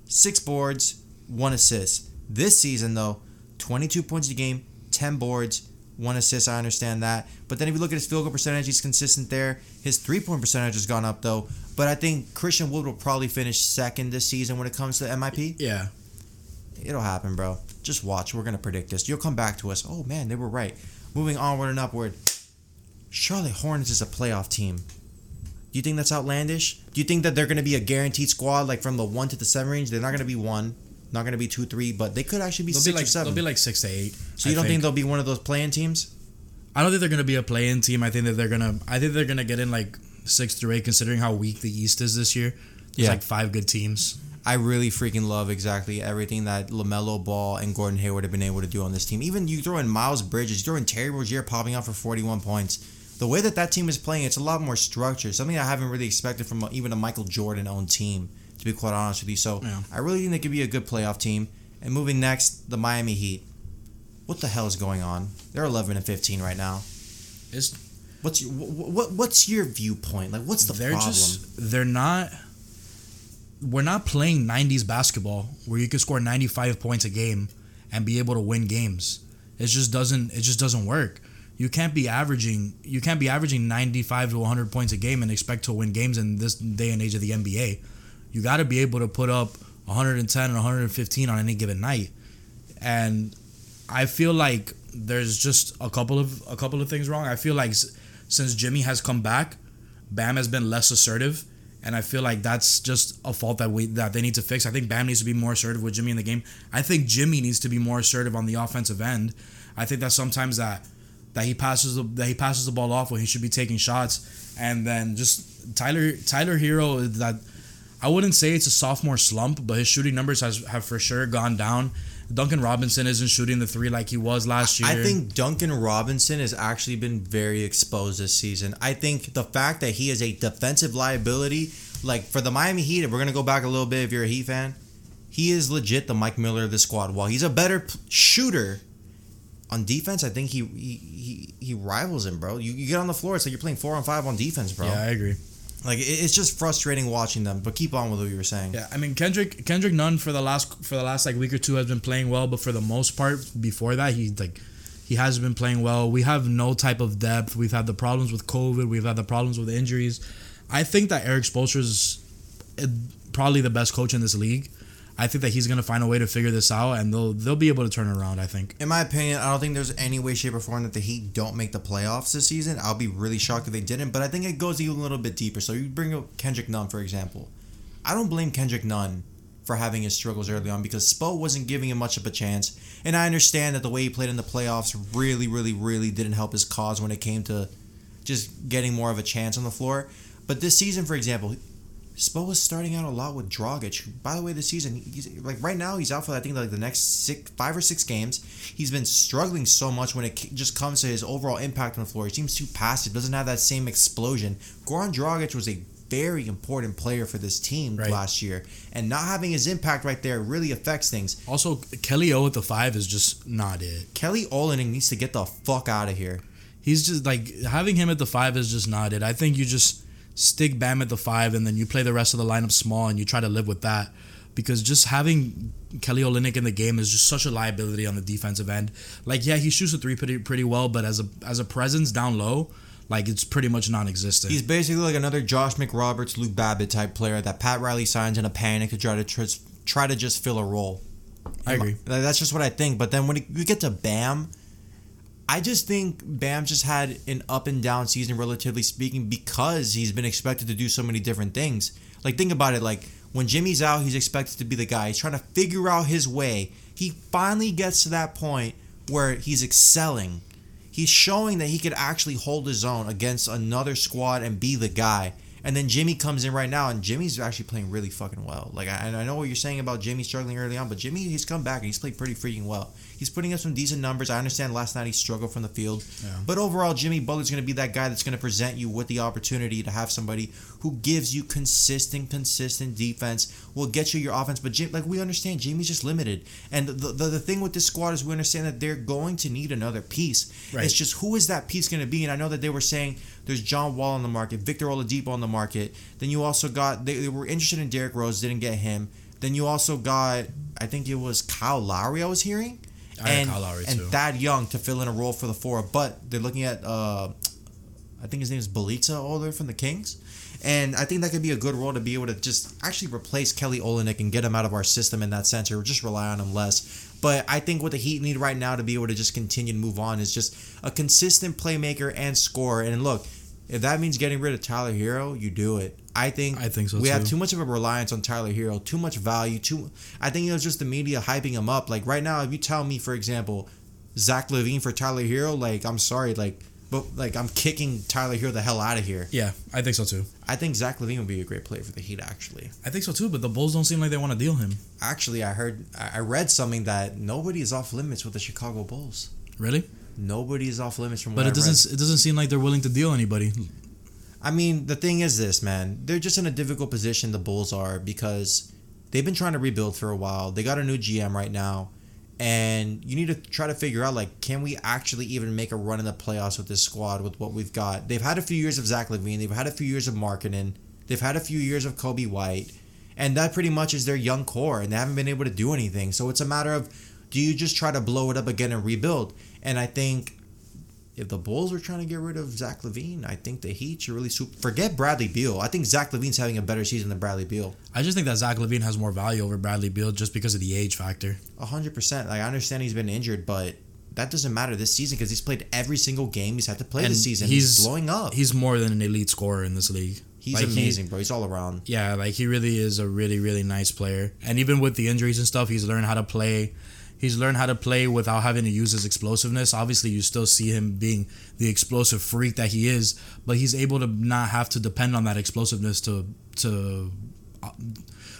S1: six boards, one assist. This season, though, 22 points a game, 10 boards, one assist. I understand that. But then if you look at his field goal percentage, he's consistent there. His three point percentage has gone up, though. But I think Christian Wood will probably finish second this season when it comes to the MIP.
S2: Yeah.
S1: It'll happen, bro. Just watch. We're gonna predict this. You'll come back to us. Oh man, they were right. Moving onward and upward. Charlotte Hornets is a playoff team. Do you think that's outlandish? Do you think that they're going to be a guaranteed squad like from the one to the seven range? They're not going to be one, not going to be two, three, but they could actually be
S2: They'll
S1: six
S2: be like
S1: or seven.
S2: they'll be like six to eight.
S1: so you
S2: I
S1: don't think. they'll be one of those playing teams?
S2: I don't think they're gonna be a play-in team. I think that they're gonna. I think they're gonna get in like six through eight, considering how weak the East is this year. There's
S1: Yeah.
S2: like five good teams.
S1: I really freaking love exactly everything that Lamelo Ball and Gordon Hayward have been able to do on this team. Even you throw in Miles Bridges, you throw in Terry Rozier popping out for 41 points. The way that that team is playing, it's a lot more structured. Something I haven't really expected from uh, even a Michael Jordan owned team, to be quite honest with you. So
S2: Yeah.
S1: I really think they could be a good playoff team. And moving next, the Miami Heat. What the hell is going on? They're 11 and 15 right now.
S2: It's
S1: What's your, what, what what's your viewpoint? Like, what's the
S2: they're
S1: problem?
S2: just they're not. We're not playing '90s basketball where you can score 95 points a game and be able to win games. It just doesn't. It just doesn't work. You can't be averaging. You can't be averaging 95 to 100 points a game and expect to win games in this day and age of the NBA. You got to be able to put up 110 and 115 on any given night. And I feel like there's just a couple of a couple of things wrong. I feel like since Jimmy has come back, Bam has been less assertive, and I feel like that's just a fault that we that they need to fix. I think Bam needs to be more assertive with Jimmy in the game. I think Jimmy needs to be more assertive on the offensive end. I think that sometimes that that he passes the that he passes the ball off when he should be taking shots, and then just Tyler Tyler Herro that I wouldn't say it's a sophomore slump, but his shooting numbers has have for sure gone down. Duncan Robinson isn't shooting the three like he was last year.
S1: I think Duncan Robinson has actually been very exposed this season. I think the fact that he is a defensive liability, like for the Miami Heat, if we're gonna go back a little bit, if you're a Heat fan, he is legit the Mike Miller of the squad. While he's a better p- shooter on defense, I think he he, he, he rivals him, bro. You, you get on the floor, it's like you're playing four on five on defense, bro.
S2: yeah, I agree.
S1: Like it's just frustrating watching them. But keep on with what you were saying.
S2: Yeah, I mean Kendrick Kendrick Nunn for the last for the last like week or two has been playing well, but for the most part before that he like he hasn't been playing well. We have no type of depth. We've had the problems with COVID. We've had the problems with injuries. I think that Erik Spoelstra is uh, probably the best coach in this league. I think that he's gonna find a way to figure this out, and they'll they'll be able to turn around. I think.
S1: In my opinion, I don't think there's any way, shape, or form that the Heat don't make the playoffs this season. I'll be really shocked if they didn't, but I think it goes even a little bit deeper. So you bring up Kendrick Nunn, for example. I don't blame Kendrick Nunn for having his struggles early on because Spo wasn't giving him much of a chance. And I understand that the way he played in the playoffs really, really, really didn't help his cause when it came to just getting more of a chance on the floor. But this season, for example, Spo was starting out a lot with Dragic. who, By the way, this season, he's like right now he's out for I think like the next six, five or six games. He's been struggling so much when it just comes to his overall impact on the floor. He seems too passive, doesn't have that same explosion. Goran Dragic was a very important player for this team
S2: Right.
S1: last year, and not having his impact right there really affects things.
S2: Also, Kelly O at the five is just not it.
S1: Kelly Olynyk needs to get the fuck out of here.
S2: He's just like having him at the five is just not it. I think you just stick Bam at the five and then you play the rest of the lineup small and you try to live with that. Because just having Kelly Olynyk in the game is just such a liability on the defensive end. Like, yeah, he shoots a three pretty pretty well, but as a as a presence down low, like it's pretty much non-existent.
S1: He's basically like another Josh McRoberts, Luke Babbitt type player that Pat Riley signs in a panic to try to tr- try to just fill a role.
S2: I agree.
S1: That's just what I think. But then when you get to Bam, I just think Bam just had an up and down season, relatively speaking, because he's been expected to do so many different things. Like, think about it. Like, when Jimmy's out, he's expected to be the guy. He's trying to figure out his way. He finally gets to that point where he's excelling. He's showing that he could actually hold his own against another squad and be the guy. And then Jimmy comes in right now, and Jimmy's actually playing really fucking well. Like, I, I know what you're saying about Jimmy struggling early on, but Jimmy, he's come back and he's played pretty freaking well. He's putting up some decent numbers. I understand last night he struggled from the field,
S2: Yeah.
S1: but overall, Jimmy Butler's going to be that guy that's going to present you with the opportunity to have somebody who gives you consistent, consistent defense, will get you your offense. But Jim, like we understand, Jimmy's just limited. And the, the the thing with this squad is we understand that they're going to need another piece.
S2: Right.
S1: It's just who is that piece going to be? And I know that they were saying there's John Wall on the market, Victor Oladipo on the market. Then you also got they, they were interested in Derrick Rose, didn't get him. Then you also got I think it was Kyle Lowry. I was hearing.
S2: I
S1: and,
S2: Kyle Lowry,
S1: and
S2: too.
S1: Thad Young to fill in a role for the four, but they're looking at uh, I think his name is Bjelica Older from the Kings. And I think that could be a good role to be able to just actually replace Kelly Olynyk and get him out of our system in that center. just rely on him less. But I think what the Heat need right now to be able to just continue to move on is just a consistent playmaker and scorer. And look, If that means getting rid of Tyler Herro, you do it. I think
S2: I think so,
S1: We have
S2: too.
S1: too much of a reliance on Tyler Herro, too much value. Too, I think it was just the media hyping him up. Like right now, if you tell me, for example, Zach LaVine for Tyler Herro, like I'm sorry, like, but like I'm kicking Tyler Herro the hell out of here.
S2: Yeah, I think so too.
S1: I think Zach LaVine would be a great player for the Heat. Actually,
S2: I think so too. But the Bulls don't seem like they want to deal him.
S1: actually, I heard, I read something that nobody is off limits with the Chicago Bulls.
S2: Really?
S1: Nobody is off limits from.
S2: But
S1: what
S2: it doesn't. It doesn't seem like they're willing to deal anybody.
S1: I mean, the thing is this, man. They're just in a difficult position, the Bulls are, because they've been trying to rebuild for a while. They got a new GM right now. And you need to try to figure out, like, can we actually even make a run in the playoffs with this squad with what we've got? They've had a few years of Zach LaVine. They've had a few years of Markkanen. They've had a few years of Coby White. And that pretty much is their young core. And they haven't been able to do anything. So it's a matter of, do you just try to blow it up again and rebuild? And I think if the Bulls were trying to get rid of Zach LaVine, I think the Heat should really swoop. Forget Bradley Beal. I think Zach LaVine's having a better season than Bradley Beal.
S2: I just think that Zach LaVine has more value over Bradley Beal just because of the age factor.
S1: hundred percent. Like I understand he's been injured, but that doesn't matter this season because he's played every single game he's had to play
S2: And
S1: this season. He's,
S2: he's-
S1: blowing up.
S2: He's more than an elite scorer in this league.
S1: He's
S2: Like, he-
S1: amazing, bro. He's all around.
S2: Yeah, like he really is a really really nice player. And even with the injuries and stuff, he's learned how to play. He's learned how to play without having to use his explosiveness. Obviously, you still see him being the explosive freak that he is, but he's able to not have to depend on that explosiveness to to uh,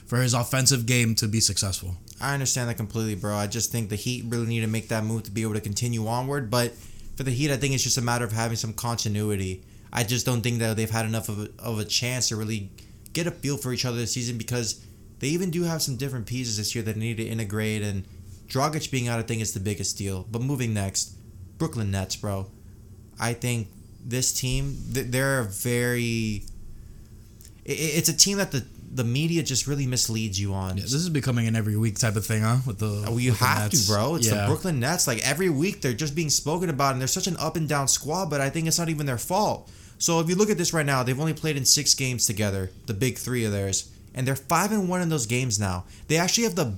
S2: for his offensive game to be successful.
S1: I understand that completely, bro. I just think the Heat really need to make that move to be able to continue onward. But for the Heat, I think it's just a matter of having some continuity. I just don't think that they've had enough of a, of a chance to really get a feel for each other this season because they even do have some different pieces this year that need to integrate. And Dragic being out, I think, is the biggest deal. But moving next, Brooklyn Nets, bro. I think this team, they're a very. It's a team that the the media just really misleads you on.
S2: Yeah, this is becoming an every week type of thing, huh? With the oh,
S1: Well, you
S2: with the
S1: have
S2: Nets.
S1: to, bro. It's
S2: yeah.
S1: the Brooklyn Nets. Like every week, they're just being spoken about, and they're such an up and down squad. But I think it's not even their fault. So if you look at this right now, they've only played in six games together, the big three of theirs, and they're five and one in those games now. They actually have the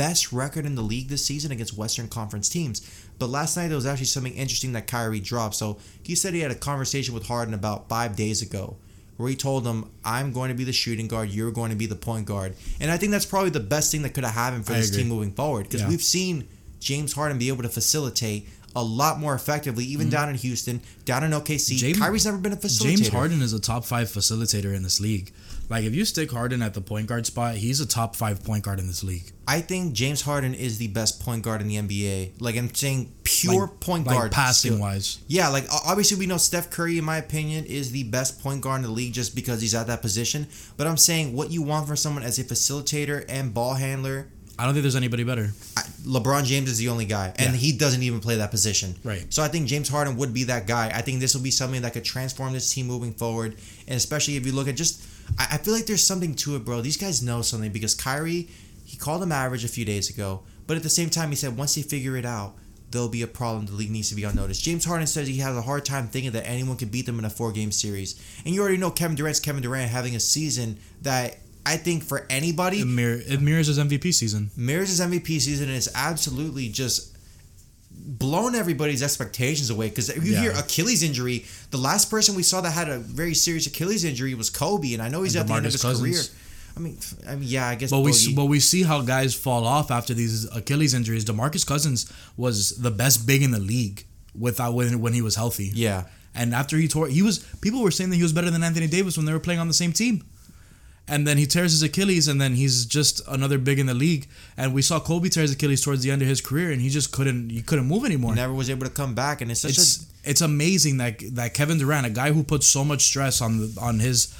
S1: best record in the league this season against Western Conference teams. But last night there was actually something interesting that Kyrie dropped. So he said he had a conversation with Harden about five days ago where he told him, I'm going to be the shooting guard, you're going to be the point guard. And I think that's probably the best thing that could have happened for
S2: I
S1: this
S2: agree.
S1: team moving forward because
S2: Yeah.
S1: we've seen James Harden be able to facilitate a lot more effectively, even down in Houston, down in OKC.
S2: Mm-hmm. James-
S1: Kyrie's never been a facilitator.
S2: James Harden is a top five facilitator in this league. Like if you stick Harden at the point guard spot, he's a top five point guard in this league.
S1: I think James Harden is the best point guard in the NBA. Like I'm saying, pure
S2: Like-
S1: point
S2: like
S1: guard.
S2: passing
S1: skill.
S2: wise.
S1: Yeah, like obviously we know Steph Curry, in my opinion, is the best point guard in the league just because he's at that position. But I'm saying what you want from someone as a facilitator and ball handler.
S2: I don't think there's anybody better.
S1: I- LeBron James is the only guy, and
S2: Yeah.
S1: he doesn't even play that position.
S2: Right.
S1: So I think James Harden would be that guy. I think this will be something that could transform this team moving forward, and especially if you look at just, I, I feel like there's something to it, bro. These guys know something because Kyrie, he called them average a few days ago, but at the same time he said once they figure it out, there'll be a problem. The league needs to be on notice. James Harden says he has a hard time thinking that anyone could beat them in a four-game series, and you already know Kevin Durant's Kevin Durant having a season that. I think for anybody,
S2: It, mirror, it mirrors his MVP season.
S1: mirrors his MVP season and it's absolutely just blown everybody's expectations away. Because if you
S2: Yeah.
S1: hear Achilles injury, the last person we saw that had a very serious Achilles injury was Kobe, and I know he's
S2: And
S1: at the end of his
S2: Cousins.
S1: career. I mean, I mean, yeah, I guess.
S2: But we
S1: Boogie-
S2: but we see how guys fall off after these Achilles injuries. Demarcus Cousins was the best big in the league without when when he was healthy.
S1: yeah,
S2: And after he tore, he was people were saying that he was better than Anthony Davis when they were playing on the same team. And then he tears his Achilles, and then he's just another big in the league. And we saw Kobe tear his Achilles towards the end of his career, and he just couldn't he couldn't move anymore.
S1: never was able to come back, and it's such
S2: it's it's amazing that that Kevin Durant, a guy who puts so much stress on the, on his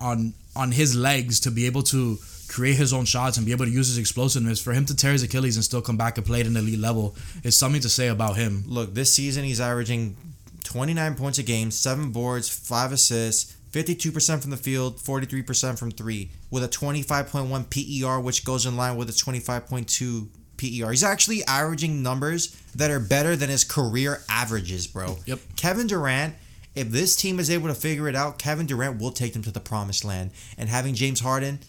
S2: on on his legs to be able to create his own shots and be able to use his explosiveness, for him to tear his Achilles and still come back and play at an elite level is something to say about him.
S1: look. This season, he's averaging 29 points a game, seven boards, five assists. 52% from the field, 43% from three, with a 25.1 PER, which goes in line with a 25.2 PER. He's actually averaging numbers that are better than his career averages, bro.
S2: Yep.
S1: Kevin Durant, if this team is able to figure it out, Kevin Durant will take them to the promised land. And having James Harden,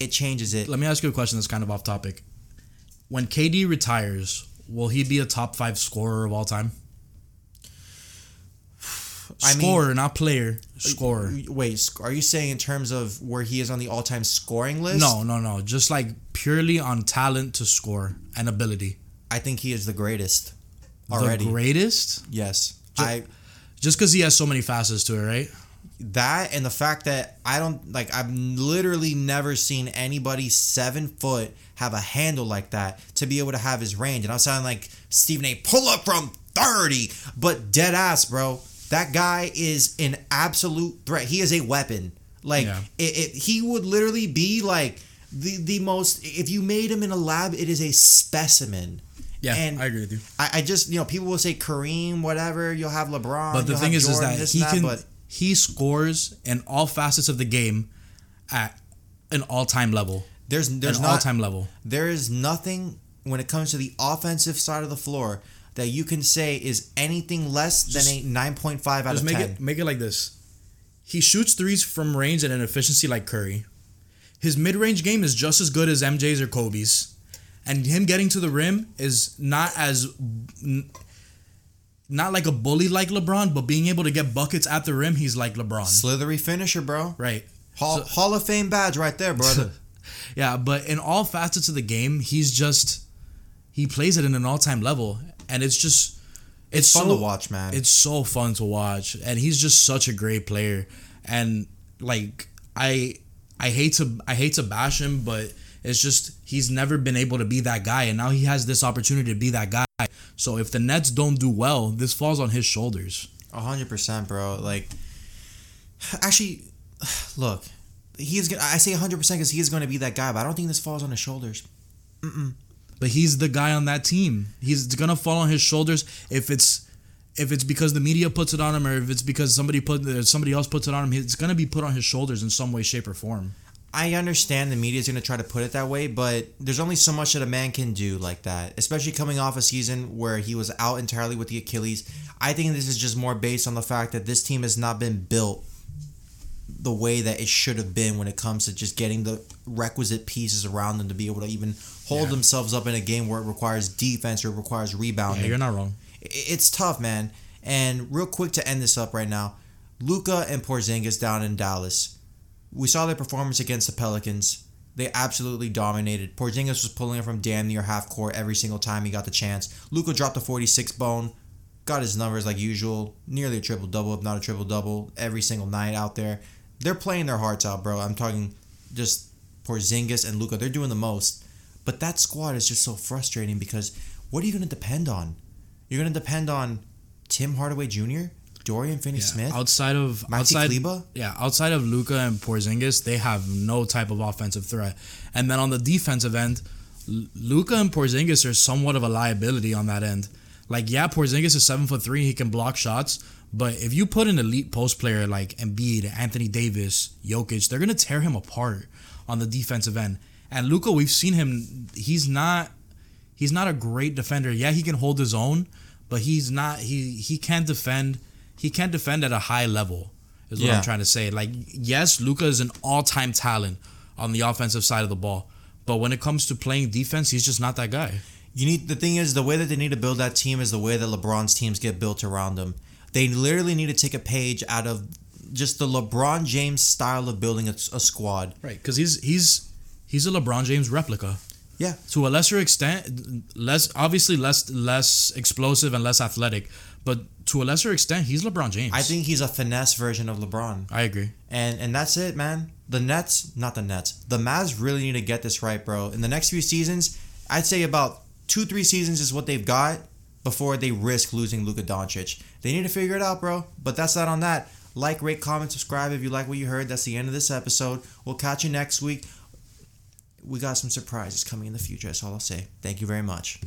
S1: it changes it.
S2: Let me ask you a question that's kind of off topic. When KD retires, will he be a top five scorer of all time?
S1: I mean-
S2: Scorer, not player. Scorer.
S1: Wait, are you saying in terms of where he is on the all-time scoring list?
S2: No, no, no. Just like purely on talent to score and ability.
S1: I think he is the greatest already.
S2: The greatest?
S1: yes,
S2: Ju-
S1: I
S2: Just because he has so many facets to it, right?
S1: that and the fact that I don't like I've literally never seen anybody seven foot have a handle like that to be able to have his range. And I'm sounding like Stephen A. Pull up from thirty, but dead ass, bro. That guy is an absolute threat. He is a weapon. Like
S2: Yeah.
S1: it, it, he would literally be like the the most. If you made him in a lab, it is a specimen.
S2: Yeah,
S1: And
S2: I agree with you.
S1: I, I just you know people will say Kareem, whatever. You'll have LeBron.
S2: But the thing is, is that he
S1: and
S2: can
S1: But
S2: he scores in all facets of the game at an all time level.
S1: there's there's
S2: an all time level.
S1: there is nothing when it comes to the offensive side of the floor that you can say is anything less
S2: Just-
S1: than a 9.5 out
S2: Just
S1: of
S2: make
S1: 10.
S2: it make it like this. He shoots threes from range at an efficiency like Curry. His mid range game is just as good as MJ's or Kobe's, and him getting to the rim is not as not like a bully like LeBron, but being able to get buckets at the rim, he's like LeBron.
S1: Slithery finisher, bro.
S2: Right.
S1: Hall, Hall of Fame badge right there, brother. [laughs]
S2: Yeah, but in all facets of the game, he's just he plays it in an all time level, and it's just it's,
S1: It's fun
S2: so,
S1: to watch, man.
S2: It's so fun to watch, and he's just such a great player. And like I I hate to I hate to bash him, but it's just he's never been able to be that guy, and now he has this opportunity to be that guy. So if the Nets don't do well, this falls on his shoulders.
S1: A hundred percent, bro. Like, actually, look, he is. gonna I say a hundred percent because he is going to be that guy, but I don't think this falls on his shoulders.
S2: But he's the guy on that team. He's gonna fall on his shoulders if it's if it's because the media puts it on him or if it's because somebody put uh, somebody else puts it on him. It's gonna be put on his shoulders in some way, shape, or form.
S1: I understand the media is going to try to put it that way, but there's only so much that a man can do like that, especially coming off a season where he was out entirely with the Achilles. I think this is just more based on the fact that this team has not been built the way that it should have been when it comes to just getting the requisite pieces around them to be able to even hold
S2: Yeah.
S1: themselves up in a game where it requires defense or it requires rebounding.
S2: Yeah, you're not wrong.
S1: It's tough, man. And real quick to end this up right now, Luka and Porzingis down in Dallas. We saw their performance against the Pelicans. They absolutely dominated. Porzingis was pulling it from damn near half court every single time he got the chance. Luka dropped a 46 bone, got his numbers like usual, nearly a triple double, if not a triple double, every single night out there. They're playing their hearts out, bro. I'm talking just Porzingis and Luka. They're doing the most. But that squad is just so frustrating because what are you going to depend on? You're going to depend on Tim Hardaway Jr., Dorian Finney-Smith,
S2: Outside of
S1: Maxi
S2: outside,
S1: Kleber?
S2: yeah, outside of Luka and Porzingis, they have no type of offensive threat. And then on the defensive end, Luka and Porzingis are somewhat of a liability on that end. Like, yeah, Porzingis is seven foot three, he can block shots, but if you put an elite post player like Embiid, Anthony Davis, Jokic, they're gonna tear him apart on the defensive end. And Luka, we've seen him; he's not he's not a great defender. Yeah, he can hold his own, but he's not he he can't defend he can't defend at a high level. Is what
S1: Yeah.
S2: I'm trying to say. Like yes, Luka is an all-time talent on the offensive side of the ball, but when it comes to playing defense, he's just not that guy.
S1: You need the thing is the way that they need to build that team is the way that LeBron's teams get built around them. They literally need to take a page out of just the LeBron James style of building a, a squad.
S2: Right, because he's he's he's a LeBron James replica.
S1: Yeah.
S2: To a lesser extent, less obviously less less explosive and less athletic, but to a lesser extent, he's LeBron James.
S1: I think he's a finesse version of LeBron.
S2: I agree.
S1: And and that's it, man. The Nets, not the Nets. The Mavs really need to get this right, bro. In the next few seasons, I'd say about two, three seasons is what they've got before they risk losing Luka Doncic. They need to figure it out, bro. But that's not on that. Like, rate, comment, subscribe if you like what you heard. That's the end of this episode. We'll catch you next week. We got some surprises coming in the future. That's all I'll say. Thank you very much.